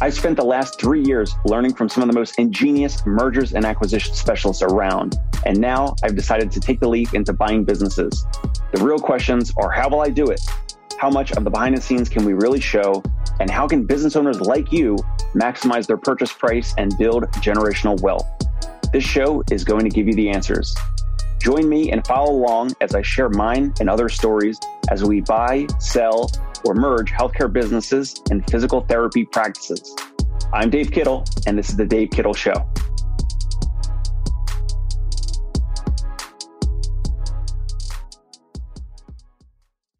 I spent the last three years learning from some of the most ingenious mergers and acquisition specialists around. And now I've decided to take the leap into buying businesses. The real questions are how will I do it? How much of the behind the scenes can we really show? And how can business owners like you maximize their purchase price and build generational wealth? This show is going to give you the answers. Join me and follow along as I share mine and other stories as we buy, sell, or merge healthcare businesses and physical therapy practices. I'm Dave Kittle, and this is The Dave Kittle Show.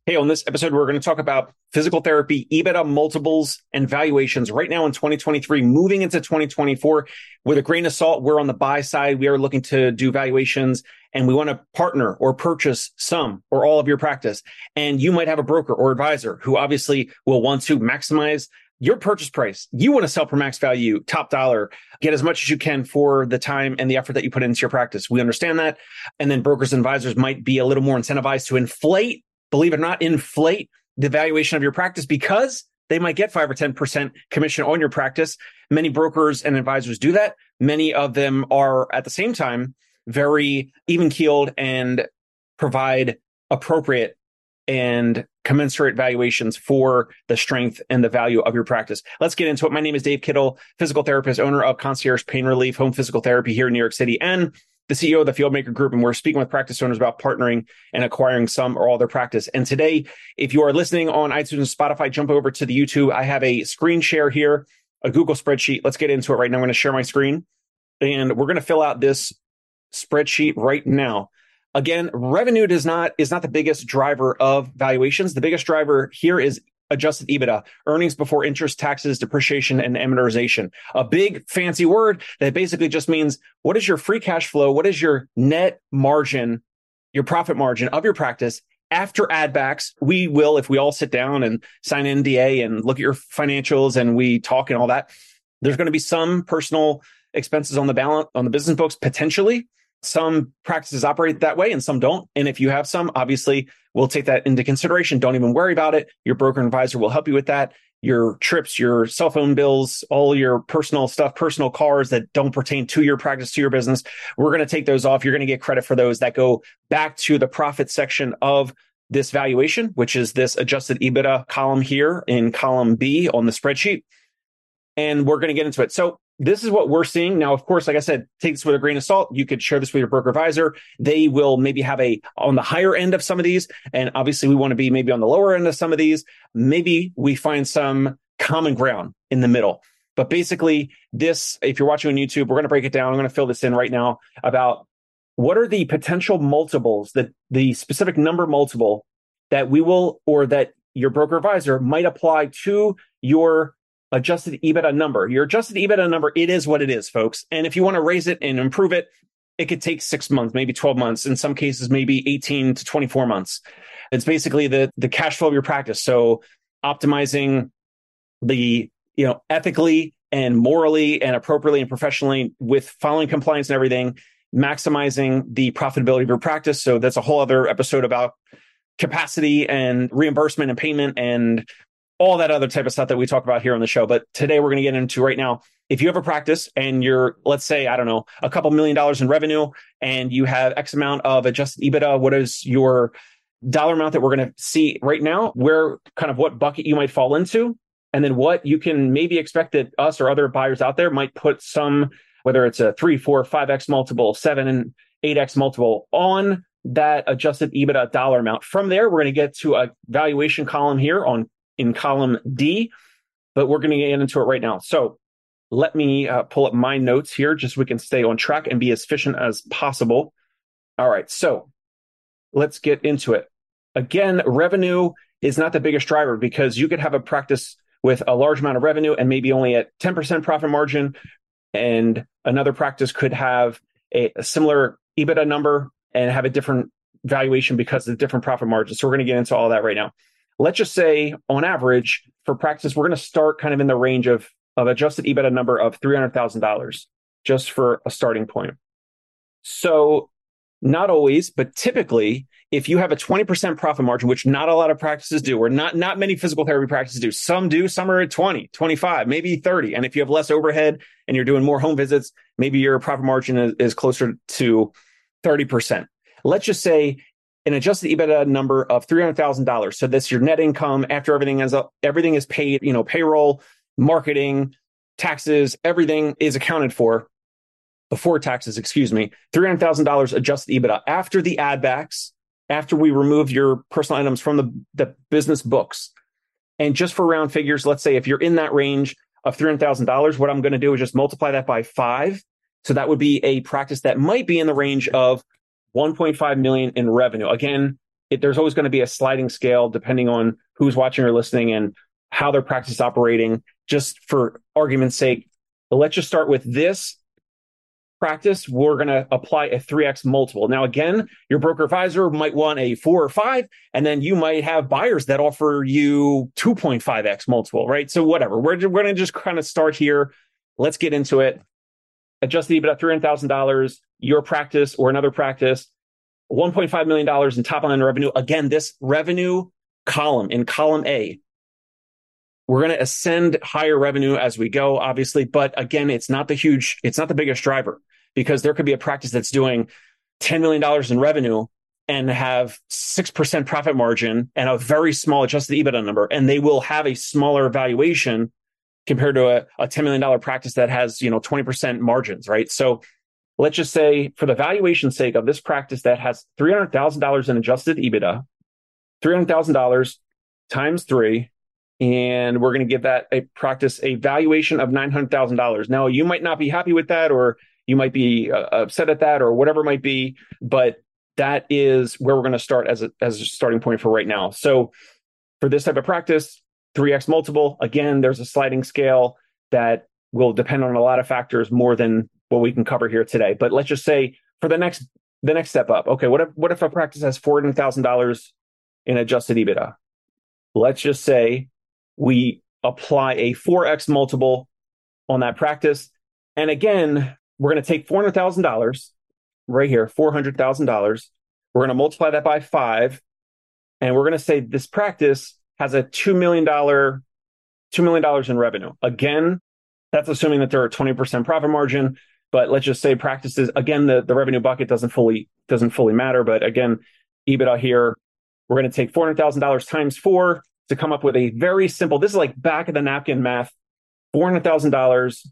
Hey, on this episode, we're going to talk about physical therapy, EBITDA multiples, and valuations right now in 2023, moving into 2024. With a grain of salt, we're on the buy side. We are looking to do valuations and we want to partner or purchase some or all of your practice. And you might have a broker or advisor who obviously will want to maximize your purchase price. You want to sell for max value, top dollar, get as much as you can for the time and the effort that you put into your practice. We understand that. And then brokers and advisors might be a little more incentivized to inflate believe it or not, inflate the valuation of your practice because they might get five or 10% commission on your practice. Many brokers and advisors do that. Many of them are at the same time very even keeled and provide appropriate and commensurate valuations for the strength and the value of your practice. Let's get into it. My name is Dave Kittle, physical therapist, owner of Concierge Pain Relief, home physical therapy here in New York City, and the CEO of the Fieldmaker Group, and we're speaking with practice owners about partnering and acquiring some or all their practice. And today, if you are listening on iTunes Spotify, jump over to the YouTube. I have a screen share here, a Google spreadsheet. Let's get into it right now. I'm going to share my screen and we're going to fill out this spreadsheet right now. Again, revenue does not is not the biggest driver of valuations. The biggest driver here is adjusted EBITDA, earnings before interest, taxes, depreciation, and amortization. A big fancy word that basically just means what is your free cash flow? What is your net margin, your profit margin of your practice after add backs? We will, if we all sit down and sign NDA and look at your financials and we talk and all that, there's going to be some personal expenses on the balance on the business books potentially some practices operate that way and some don't. And if you have some, obviously we'll take that into consideration. Don't even worry about it. Your broker advisor will help you with that. Your trips, your cell phone bills, all your personal stuff, personal cars that don't pertain to your practice, to your business. We're going to take those off. You're going to get credit for those that go back to the profit section of this valuation, which is this adjusted EBITDA column here in column B on the spreadsheet. And we're going to get into it. So this is what we're seeing now. Of course, like I said, take this with a grain of salt. You could share this with your broker advisor. They will maybe have a on the higher end of some of these, and obviously we want to be maybe on the lower end of some of these. Maybe we find some common ground in the middle. But basically, this, if you're watching on YouTube, we're going to break it down. I'm going to fill this in right now about what are the potential multiples that the specific number multiple that we will or that your broker advisor might apply to your adjusted EBITDA number. Your adjusted EBITDA number, it is what it is, folks. And if you want to raise it and improve it, it could take six months, maybe 12 months, in some cases, maybe 18 to 24 months. It's basically the, the cash flow of your practice. So optimizing the, you know, ethically and morally and appropriately and professionally with following compliance and everything, maximizing the profitability of your practice. So that's a whole other episode about capacity and reimbursement and payment and all that other type of stuff that we talk about here on the show. But today we're going to get into right now. If you have a practice and you're, let's say, I don't know, a couple million dollars in revenue and you have X amount of adjusted EBITDA, what is your dollar amount that we're going to see right now? Where kind of what bucket you might fall into? And then what you can maybe expect that us or other buyers out there might put some, whether it's a three, four, five X multiple, seven and eight X multiple on that adjusted EBITDA dollar amount. From there, we're going to get to a valuation column here on in column D, but we're going to get into it right now. So let me uh, pull up my notes here just so we can stay on track and be as efficient as possible. All right. So let's get into it. Again, revenue is not the biggest driver because you could have a practice with a large amount of revenue and maybe only at 10% profit margin. And another practice could have a, a similar EBITDA number and have a different valuation because of the different profit margins. So we're going to get into all that right now let's just say on average for practice, we're going to start kind of in the range of, of adjusted EBITDA number of $300,000 just for a starting point. So not always, but typically, if you have a 20% profit margin, which not a lot of practices do, or not, not many physical therapy practices do, some do, some are at 20, 25, maybe 30. And if you have less overhead and you're doing more home visits, maybe your profit margin is, is closer to 30%. Let's just say an adjusted EBITDA number of $300,000. So that's your net income after everything is up, everything is paid, you know, payroll, marketing, taxes, everything is accounted for before taxes, excuse me, $300,000 adjusted EBITDA after the add backs, after we remove your personal items from the, the business books. And just for round figures, let's say if you're in that range of $300,000, what I'm going to do is just multiply that by five. So that would be a practice that might be in the range of 1.5 million in revenue. Again, it, there's always going to be a sliding scale depending on who's watching or listening and how their practice is operating. Just for argument's sake, let's just start with this practice. We're going to apply a 3x multiple. Now, again, your broker advisor might want a four or five, and then you might have buyers that offer you 2.5x multiple, right? So, whatever. We're, we're going to just kind of start here. Let's get into it. Adjusted EBITDA $300,000, your practice or another practice, $1.5 million in top line revenue. Again, this revenue column in column A we're going to ascend higher revenue as we go, obviously. But again, it's not the huge, it's not the biggest driver because there could be a practice that's doing $10 million in revenue and have 6% profit margin and a very small adjusted EBITDA number. And they will have a smaller valuation compared to a, a $10 million practice that has, you know, 20% margins, right? So let's just say for the valuation sake of this practice that has $300,000 in adjusted EBITDA, $300,000 times three and we're going to give that a practice a valuation of $900,000. Now, you might not be happy with that, or you might be uh, upset at that, or whatever it might be, but that is where we're going to start as a, as a starting point for right now. So, for this type of practice, 3x multiple, again, there's a sliding scale that will depend on a lot of factors more than what we can cover here today. But let's just say for the next the next step up, okay, what if what if a practice has four hundred thousand dollars in adjusted EBITDA? Let's just say we apply a 4x multiple on that practice. And again, we're going to take $400,000 right here, $400,000. We're going to multiply that by five. And we're going to say this practice has a $2 million, $2 million in revenue. Again, that's assuming that they're a 20% profit margin. But let's just say practices, again, the, the revenue bucket doesn't fully, doesn't fully matter. But again, EBITDA here, we're going to take $400,000 times four to come up with a very simple, this is like back of the napkin math, $400,000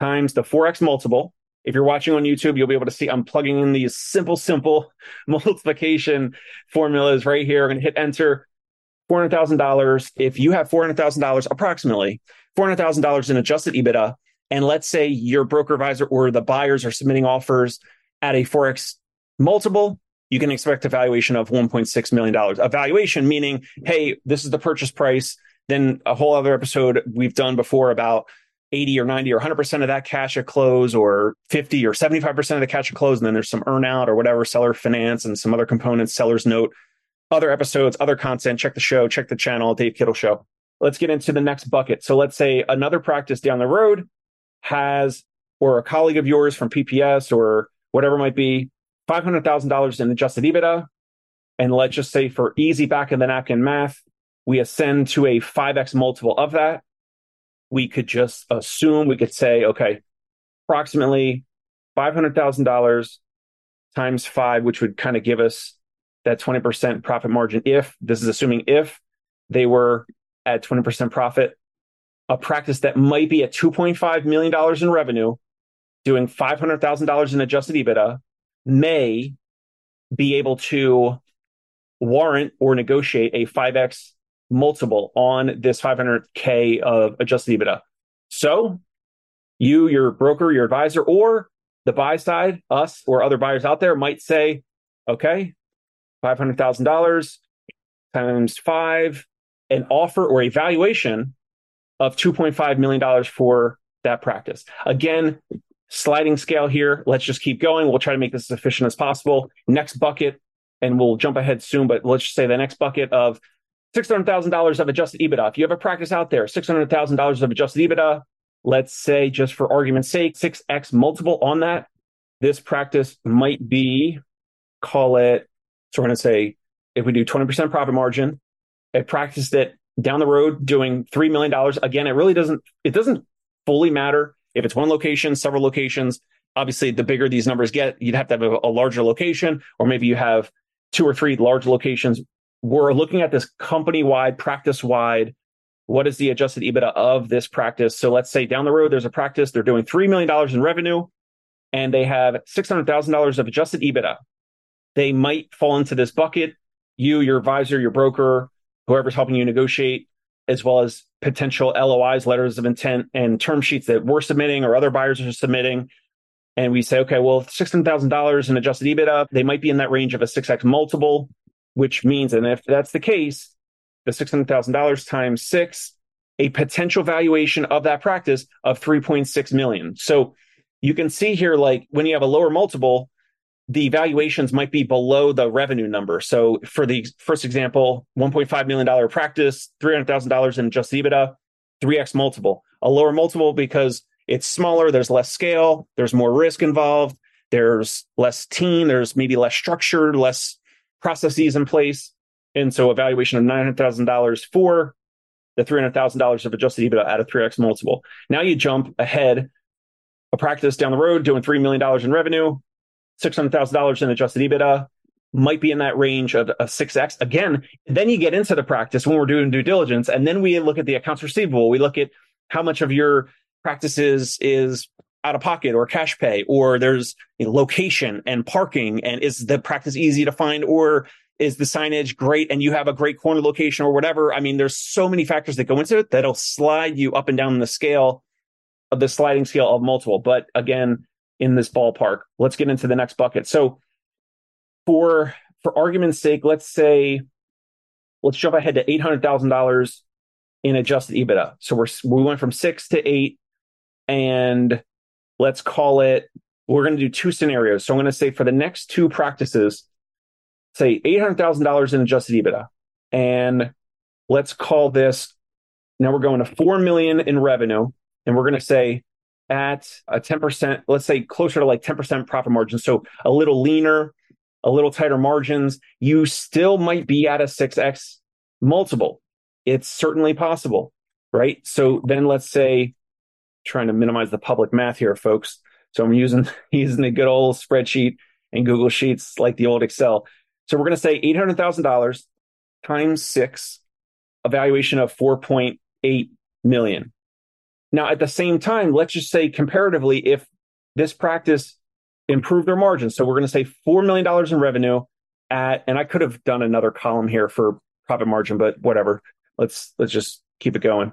times the 4x multiple. If you're watching on YouTube, you'll be able to see I'm plugging in these simple, simple multiplication formulas right here. I'm going to hit enter. $400,000. If you have $400,000, approximately $400,000 in adjusted EBITDA, and let's say your broker advisor or the buyers are submitting offers at a 4x multiple, you can expect a valuation of $1.6 million. A valuation meaning, hey, this is the purchase price. Then a whole other episode we've done before about 80 or 90 or 100% of that cash at close or 50 or 75% of the cash at close. And then there's some earnout or whatever, seller finance and some other components, seller's note, other episodes, other content. Check the show, check the channel, Dave Kittle Show. Let's get into the next bucket. So let's say another practice down the road has, or a colleague of yours from PPS or whatever might be, $500,000 in adjusted EBITDA. And let's just say for easy back of the napkin math, we ascend to a 5x multiple of that. We could just assume, we could say, okay, approximately $500,000 times five, which would kind of give us that 20% profit margin if this is assuming if they were at 20% profit, a practice that might be at $2.5 million in revenue, doing $500,000 in adjusted EBITDA, may be able to warrant or negotiate a 5x multiple on this 500K of adjusted EBITDA. So you, your broker, your advisor, or the buy side, us or other buyers out there might say, okay, $500,000 times five, an offer or a valuation of $2.5 million for that practice. Again, sliding scale here. Let's just keep going. We'll try to make this as efficient as possible. Next bucket, and we'll jump ahead soon, but let's just say the next bucket of $600,000 of adjusted EBITDA. If you have a practice out there, $600,000 of adjusted EBITDA, let's say just for argument's sake, 6x multiple on that, this practice might be call it, so we're going to say if we do 20% profit margin, I practice it down the road doing $3 million. Again, it really doesn't, it doesn't fully matter if it's one location, several locations. Obviously, the bigger these numbers get, you'd have to have a, a larger location, or maybe you have two or three large locations. We're looking at this company wide, practice wide. What is the adjusted EBITDA of this practice? So let's say down the road, there's a practice, they're doing $3 million in revenue and they have $600,000 of adjusted EBITDA. They might fall into this bucket. You, your advisor, your broker, whoever's helping you negotiate, as well as potential LOIs, letters of intent, and term sheets that we're submitting or other buyers are submitting. And we say, okay, well, $16,000 in adjusted EBITDA, they might be in that range of a 6x multiple, which means, and if that's the case, the $600,000 times six, a potential valuation of that practice of 3.6 million. So you can see here, like when you have a lower multiple, the valuations might be below the revenue number. So for the first example, $1.5 million practice, $300,000 in just EBITDA, 3x multiple. A lower multiple because it's smaller, there's less scale, there's more risk involved, there's less team, there's maybe less structure, less processes in place. And so a valuation of $900,000 for the $300,000 of adjusted EBITDA at a 3x multiple. Now you jump ahead a practice down the road doing $3 million in revenue, $600,000 in adjusted EBITDA might be in that range of, a 6x. Again, then you get into the practice when we're doing due diligence. And then we look at the accounts receivable. We look at how much of your practices is out of pocket or cash pay, or there's you know, location and parking. And is the practice easy to find or is the signage great and you have a great corner location or whatever? I mean, there's so many factors that go into it that'll slide you up and down the scale of the sliding scale of multiple. But again, in this ballpark. Let's get into the next bucket. So for for argument's sake, let's say let's jump ahead to eight hundred thousand dollars in adjusted EBITDA. So we're we went from six to eight, and let's call it. We're going to do two scenarios. So I'm going to say for the next two practices, say eight hundred thousand dollars in adjusted EBITDA, and let's call this. Now we're going to four million in revenue, and we're going to say at a 10%, let's say closer to like 10% profit margin. So a little leaner, a little tighter margins, you still might be at a 6x multiple. It's certainly possible, right? So then let's say, trying to minimize the public math here, folks. So I'm using using a good old spreadsheet and Google Sheets like the old Excel. So we're going to say $800,000 times six, a valuation of 4.8 million. Now, at the same time, let's just say comparatively, if this practice improved their margins, so we're going to say $4 million in revenue at, and I could have done another column here for profit margin, but whatever. Let's, let's just keep it going.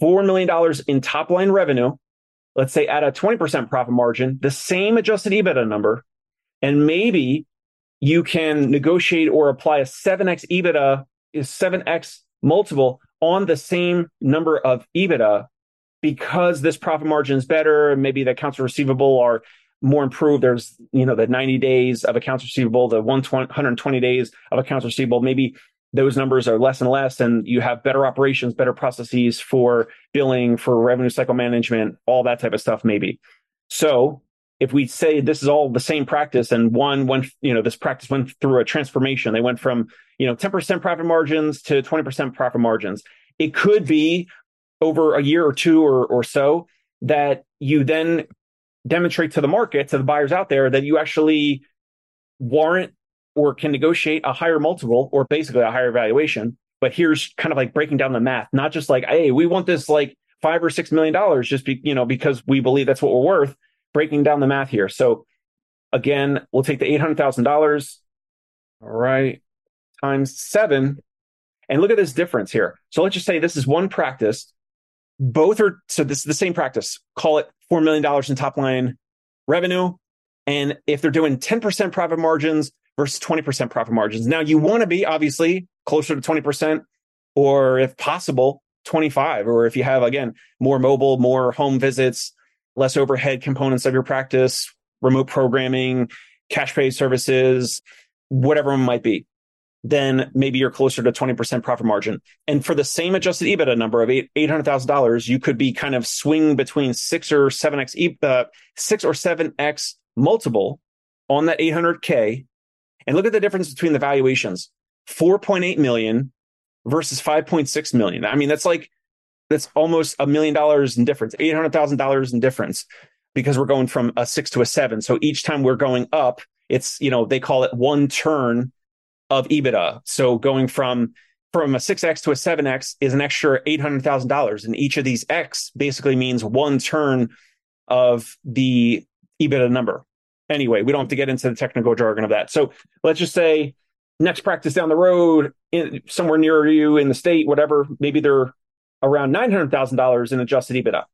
$4 million in top line revenue, let's say at a 20% profit margin, the same adjusted EBITDA number, and maybe you can negotiate or apply a 7x EBITDA is 7x multiple on the same number of EBITDA because this profit margin is better, maybe the accounts receivable are more improved. There's, you know, the 90 days of accounts receivable, the 120 days of accounts receivable. Maybe those numbers are less and less, and you have better operations, better processes for billing, for revenue cycle management, all that type of stuff, maybe. So if we say this is all the same practice and one went, you know, this practice went through a transformation, they went from, you know, 10% profit margins to 20% profit margins. It could be over a year or two or, or so that you then demonstrate to the market, to the buyers out there, that you actually warrant or can negotiate a higher multiple or basically a higher valuation. But here's kind of like breaking down the math, not just like, hey, we want this like five or six million dollars just be, you know, because we believe that's what we're worth, breaking down the math here. So again, we'll take the eight hundred thousand dollars, all right, times seven. And look at this difference here. So let's just say this is one practice both are so this is the same practice. Call it $4 million in top line revenue. And if they're doing 10% profit margins versus 20% profit margins, now you want to be obviously closer to 20%, or if possible, 25, or if you have, again, more mobile, more home visits, less overhead components of your practice, remote programming, cash pay services, whatever it might be then maybe you're closer to 20% profit margin. And for the same adjusted EBITDA number of $800,000, you could be kind of swing between six or seven X, uh, six or seven X multiple on that 800K. And look at the difference between the valuations 4.8 million versus 5.6 million. I mean, that's like, that's almost a million dollars in difference, $800,000 in difference because we're going from a six to a seven. So each time we're going up, it's, you know, they call it one turn of EBITDA. So going from from a 6x to a 7x is an extra $800,000 and each of these x basically means one turn of the EBITDA number. Anyway, we don't have to get into the technical jargon of that. So let's just say next practice down the road, in, somewhere near you in the state, whatever, maybe they're around $900,000 in adjusted EBITDA.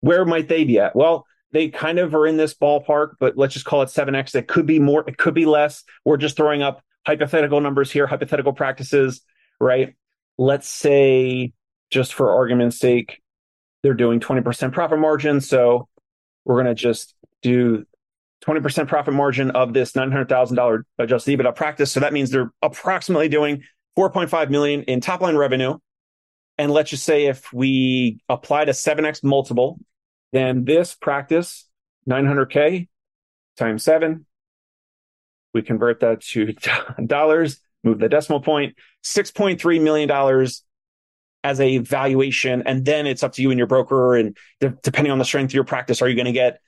Where might they be at? Well, they kind of are in this ballpark, but let's just call it 7x. It could be more, it could be less. We're just throwing up hypothetical numbers here, hypothetical practices, right? Let's say, just for argument's sake, they're doing 20% profit margin. So we're going to just do 20% profit margin of this $900,000 adjusted EBITDA practice. So that means they're approximately doing 4.5 million in top line revenue. And let's just say if we applied a 7x multiple, then this practice, 900K times seven, we convert that to dollars, move the decimal point, 6.3 million as a valuation. And then it's up to you and your broker. And de- depending on the strength of your practice, are you going to get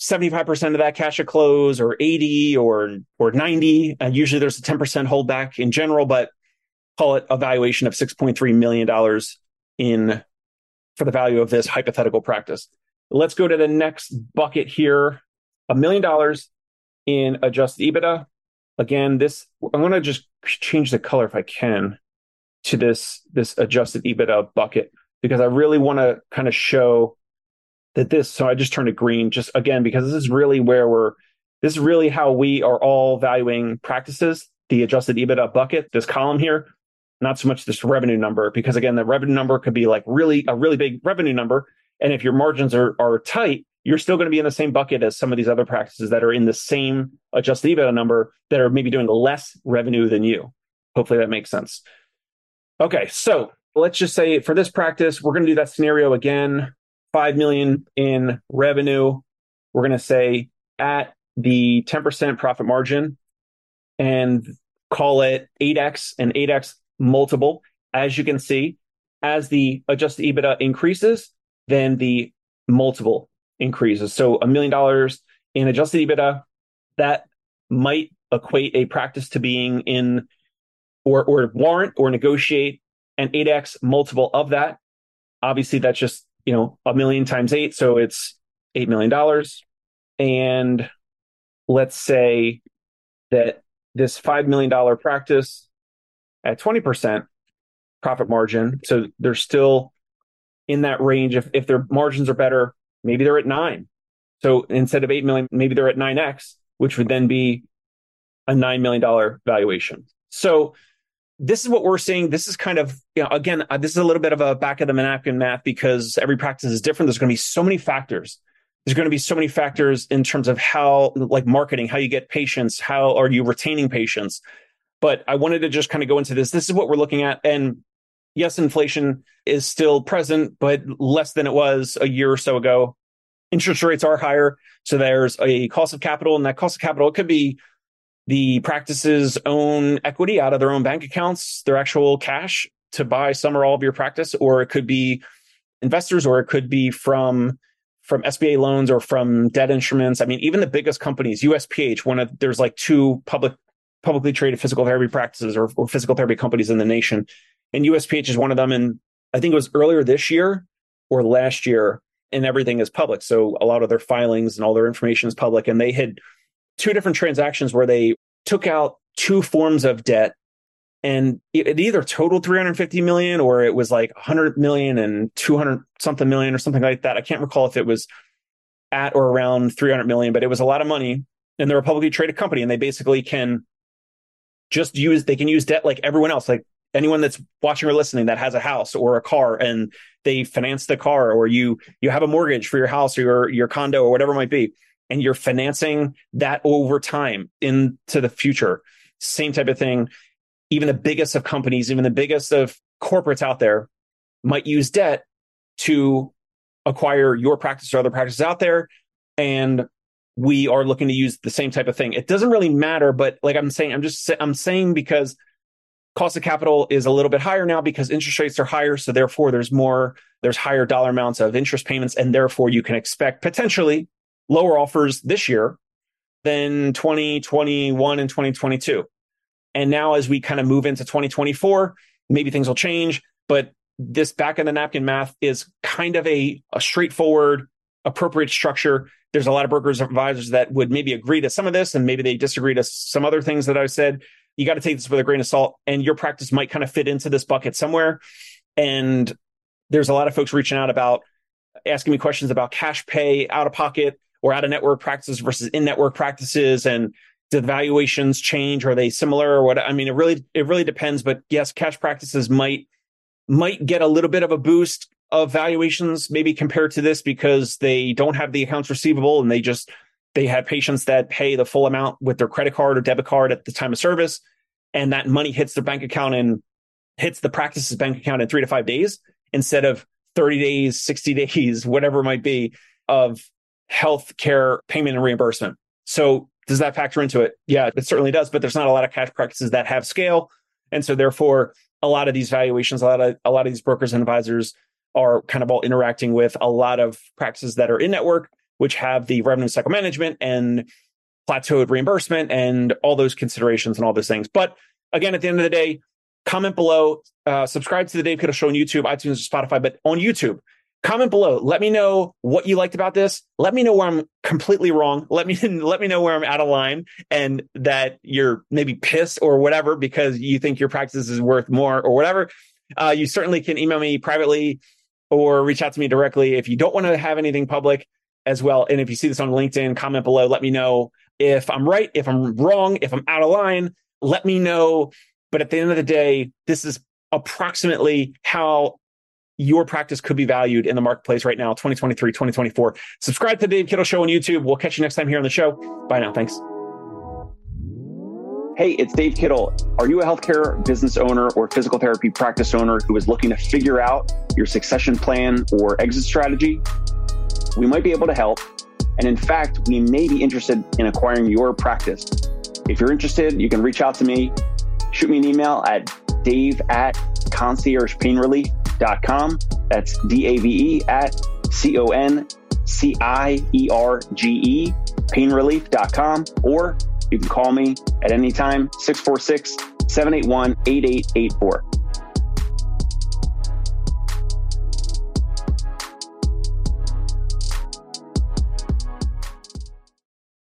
75% of that cash at close or 80 or, or 90? And uh, usually there's a 10% holdback in general, but call it a valuation of $6.3 million in for the value of this hypothetical practice. Let's go to the next bucket here. A million dollars in adjusted EBITDA. Again, this I'm going to just change the color if I can to this this adjusted EBITDA bucket because I really want to kind of show that this. So I just turned it green just again because this is really where we're. This is really how we are all valuing practices. The adjusted EBITDA bucket, this column here, not so much this revenue number because again, the revenue number could be like really a really big revenue number, and if your margins are are tight, you're still going to be in the same bucket as some of these other practices that are in the same adjusted EBITDA number that are maybe doing less revenue than you. Hopefully that makes sense. Okay, so let's just say for this practice, we're going to do that scenario again 5 million in revenue. We're going to say at the 10% profit margin and call it 8x and 8x multiple. As you can see, as the adjusted EBITDA increases, then the multiple increases. So a million dollars in adjusted EBITDA, that might equate a practice to being in or or warrant or negotiate an 8x multiple of that. Obviously, that's just, you know, a million times eight. So it's $8 million. And let's say that this $5 million practice at 20% profit margin. So they're still in that range. If, if their margins are better, maybe they're at nine. So instead of 8 million, maybe they're at 9x, which would then be a $9 million valuation. So this is what we're seeing. This is kind of, you know, again, uh, this is a little bit of a back of the napkin math because every practice is different. There's going to be so many factors. There's going to be so many factors in terms of how, like marketing, how you get patients, how are you retaining patients. But I wanted to just kind of go into this. This is what we're looking at. And yes, inflation is still present, but less than it was a year or so ago. Interest rates are higher. So there's a cost of capital, and that cost of capital it could be the practice's own equity out of their own bank accounts, their actual cash to buy some or all of your practice, or it could be investors, or it could be from from SBA loans or from debt instruments. I mean, even the biggest companies, USPH, one of there's like two public publicly traded physical therapy practices or, or physical therapy companies in the nation and USPH is one of them. And I think it was earlier this year or last year, and everything is public. So a lot of their filings and all their information is public. And they had two different transactions where they took out two forms of debt and it either totaled 350 million or it was like 100 million and 200 something million or something like that. I can't recall if it was at or around 300 million, but it was a lot of money. And they're a publicly traded company and they basically can just use, they can use debt like everyone else. Like anyone that's watching or listening that has a house or a car and they finance the car or you you have a mortgage for your house or your, your condo or whatever it might be and you're financing that over time into the future same type of thing even the biggest of companies even the biggest of corporates out there might use debt to acquire your practice or other practices out there and we are looking to use the same type of thing. It doesn't really matter, but like I'm saying, I'm just I'm saying because cost of capital is a little bit higher now because interest rates are higher, so therefore there's more there's higher dollar amounts of interest payments, and therefore you can expect potentially lower offers this year than 2021 and 2022. And now as we kind of move into 2024, maybe things will change, but this back in the napkin math is kind of a, a straightforward, appropriate structure. There's a lot of brokers and advisors that would maybe agree to some of this and maybe they disagree to some other things that I said. You got to take this with a grain of salt and your practice might kind of fit into this bucket somewhere. And there's a lot of folks reaching out about asking me questions about cash pay out of pocket or out of network practices versus in network practices and do the valuations change? Are they similar or what? I mean, it really, it really depends. But yes, cash practices might, might get a little bit of a boost of valuations maybe compared to this because they don't have the accounts receivable and they just, they have patients that pay the full amount with their credit card or debit card at the time of service. And that money hits their bank account and hits the practice's bank account in three to five days instead of 30 days, 60 days, whatever it might be of health care payment and reimbursement. So does that factor into it? Yeah, it certainly does, but there's not a lot of cash practices that have scale. And so therefore, a lot of these valuations, a lot of a lot of these brokers and advisors are kind of all interacting with a lot of practices that are in network, which have the revenue cycle management and plateaued reimbursement and all those considerations and all those things. But again, at the end of the day, comment below, uh, subscribe to the Dave Kittle Show on YouTube, iTunes, Spotify, but on YouTube, comment below. Let me know what you liked about this. Let me know where I'm completely wrong. Let me let me know where I'm out of line and that you're maybe pissed or whatever because you think your practice is worth more or whatever. Uh, you certainly can email me privately or reach out to me directly if you don't want to have anything public as well. And if you see this on LinkedIn, comment below. Let me know if I'm right, if I'm wrong, if I'm out of line. Let me know. But at the end of the day, this is approximately how your practice could be valued in the marketplace right now, 2023, 2024. Subscribe to the Dave Kittle Show on YouTube. We'll catch you next time here on the show. Bye now. Thanks. Hey, it's Dave Kittle. Are you a healthcare business owner or physical therapy practice owner who is looking to figure out your succession plan or exit strategy? We might be able to help. And in fact, we may be interested in acquiring your practice. If you're interested, you can reach out to me. Shoot me an email at dave at conciergepainrelief.com com. That's D A V E at C O N C I E R G E, painrelief.com. Or you can call me at any time, 646 781 8884.